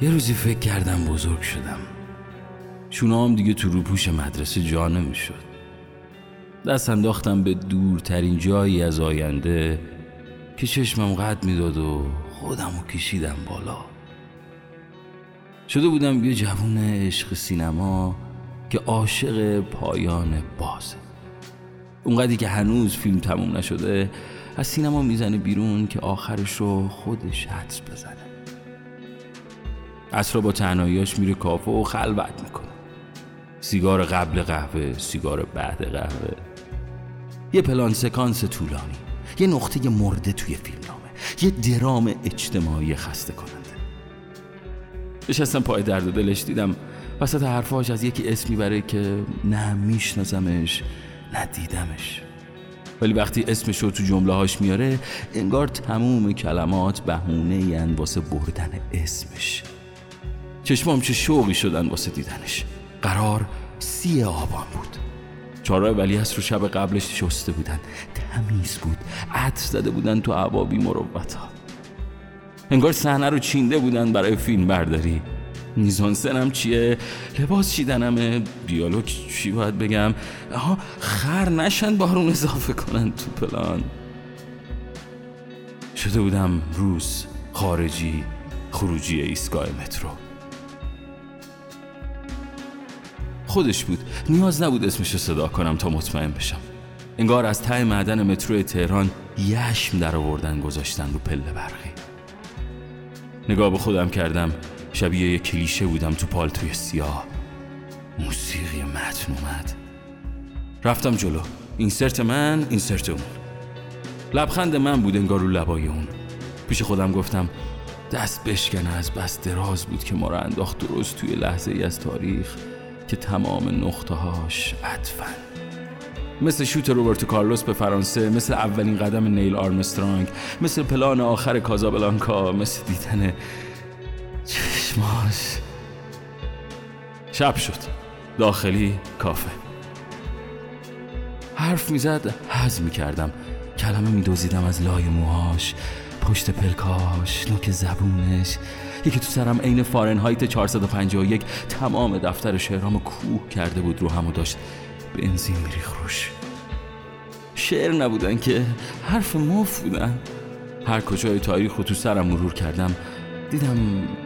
یه روزی فکر کردم بزرگ شدم. شونام دیگه تو روپوش مدرسه جا نمی‌شد. دست انداختم به دورترین جایی از آینده که چشمم قد می‌داد و خودم رو کشیدم بالا. شده بودم یه جوون عشق سینما که عاشق پایان بازه. اونقدری که هنوز فیلم تموم نشده از سینما می‌زنه بیرون که آخرش رو خودش حدس بزنه. اصرا با تنهاییاش میره کافه و خلوت می‌کنه. سیگار قبل قهوه سیگار بعد قهوه. یه پلان سکانس طولانی یه نقطه مرده توی فیلمنامه یه درام اجتماعی خسته کننده. نشستم پای درد دلش دیدم وسط حرفاش از یکی اسم می‌بره که نه میشناسمش نه دیدمش. ولی وقتی اسمش رو تو جمله هاش میاره انگار تموم کلمات بهونه ین واسه بردن اسمش. چشمام چه شوقی شدن واسه دیدنش. قرار سی آبان بود. چهارراه ولی رو شب قبلش شسته بودن. تمیز بود. عطر زده بودن تو عبابی مروت ها انگار صحنه رو چینده بودن برای فیلم برداری. میزانسنم چیه؟ لباس چیدنمه؟ دیالوگ چی باید بگم؟ آها خر نشن بارون اضافه کنن تو پلان. شده بودم روز خارجی خروجی ایستگاه مترو. خودش بود. نیاز نبود اسمش رو صدا کنم تا مطمئن بشم. انگار از ته معدن مترو تهران یشم در آوردن گذاشتن رو پله برقی. نگاه به خودم کردم. شبیه یه کلیشه بودم تو پالتوی سیاه. موسیقی متن اومد. رفتم جلو. اینسرت من اینسرت اون. لبخند من بود انگار رو لبای اون. پیش خودم گفتم دست بشکنه از بس دراز بود که ما رو انداخت درست توی لحظه ای از تاریخ. که تمام نقطه هاش عطفن مثل شوت روبرتو کارلوس به فرانسه مثل اولین قدم نیل آرمسترانگ مثل پلان آخر کازابلانکا مثل دیدن چشماش. شب شد. داخلی کافه. حرف می‌زد حز می‌کردم. کلمه میدوزیدم از لای موهاش پشت پلکاش نوک زبونش. یکی تو سرم عین فارنهایت 451 تمام دفتر شعرامو کوه کرده بود رو همو داشت. بنزین میریخ روش. شعر نبودن که حرف مف بودن. هر کجای تاریخ رو تو سرم مرور کردم دیدم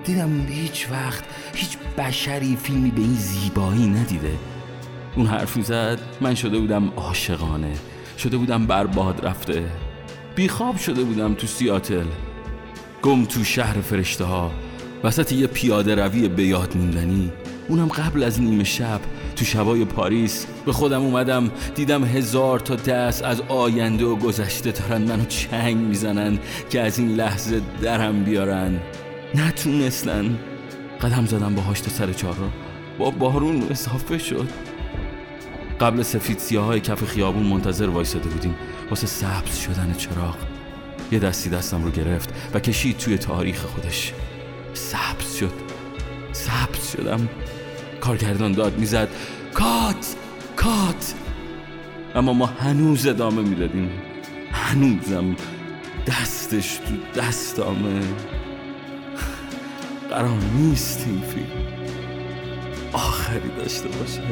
دیدم هیچ وقت هیچ بشری فیلمی به این زیبایی ندیده. اون حرف زد من شده بودم عاشقانه. شده بودم برباد رفته. بیخواب شده بودم تو سیاتل. گم تو شهر فرشته ها وسط یه پیاده روی به یاد موندنی اونم قبل از نیمه شب تو شبای پاریس به خودم اومدم دیدم هزار تا دست از آینده و گذشته دارن منو چنگ می‌زنن که از این لحظه درم بیارن. نتونستن. قدم زدم باهاش تا سر چهار با بارون اضافه شد. قبل سفید سیاه های کف خیابون منتظر وایساده بودیم. واسه سبز شدن چراغ. یه دستی دستم رو گرفت و کشید توی تاریخ خودش. سبز شد. سبز شدم. کارگردان داد می‌زد. کات! کات! اما ما هنوز ادامه می‌دادیم. هنوزم دستش تو دستامه. قرار نیست این فیلم آخری داشته باشه.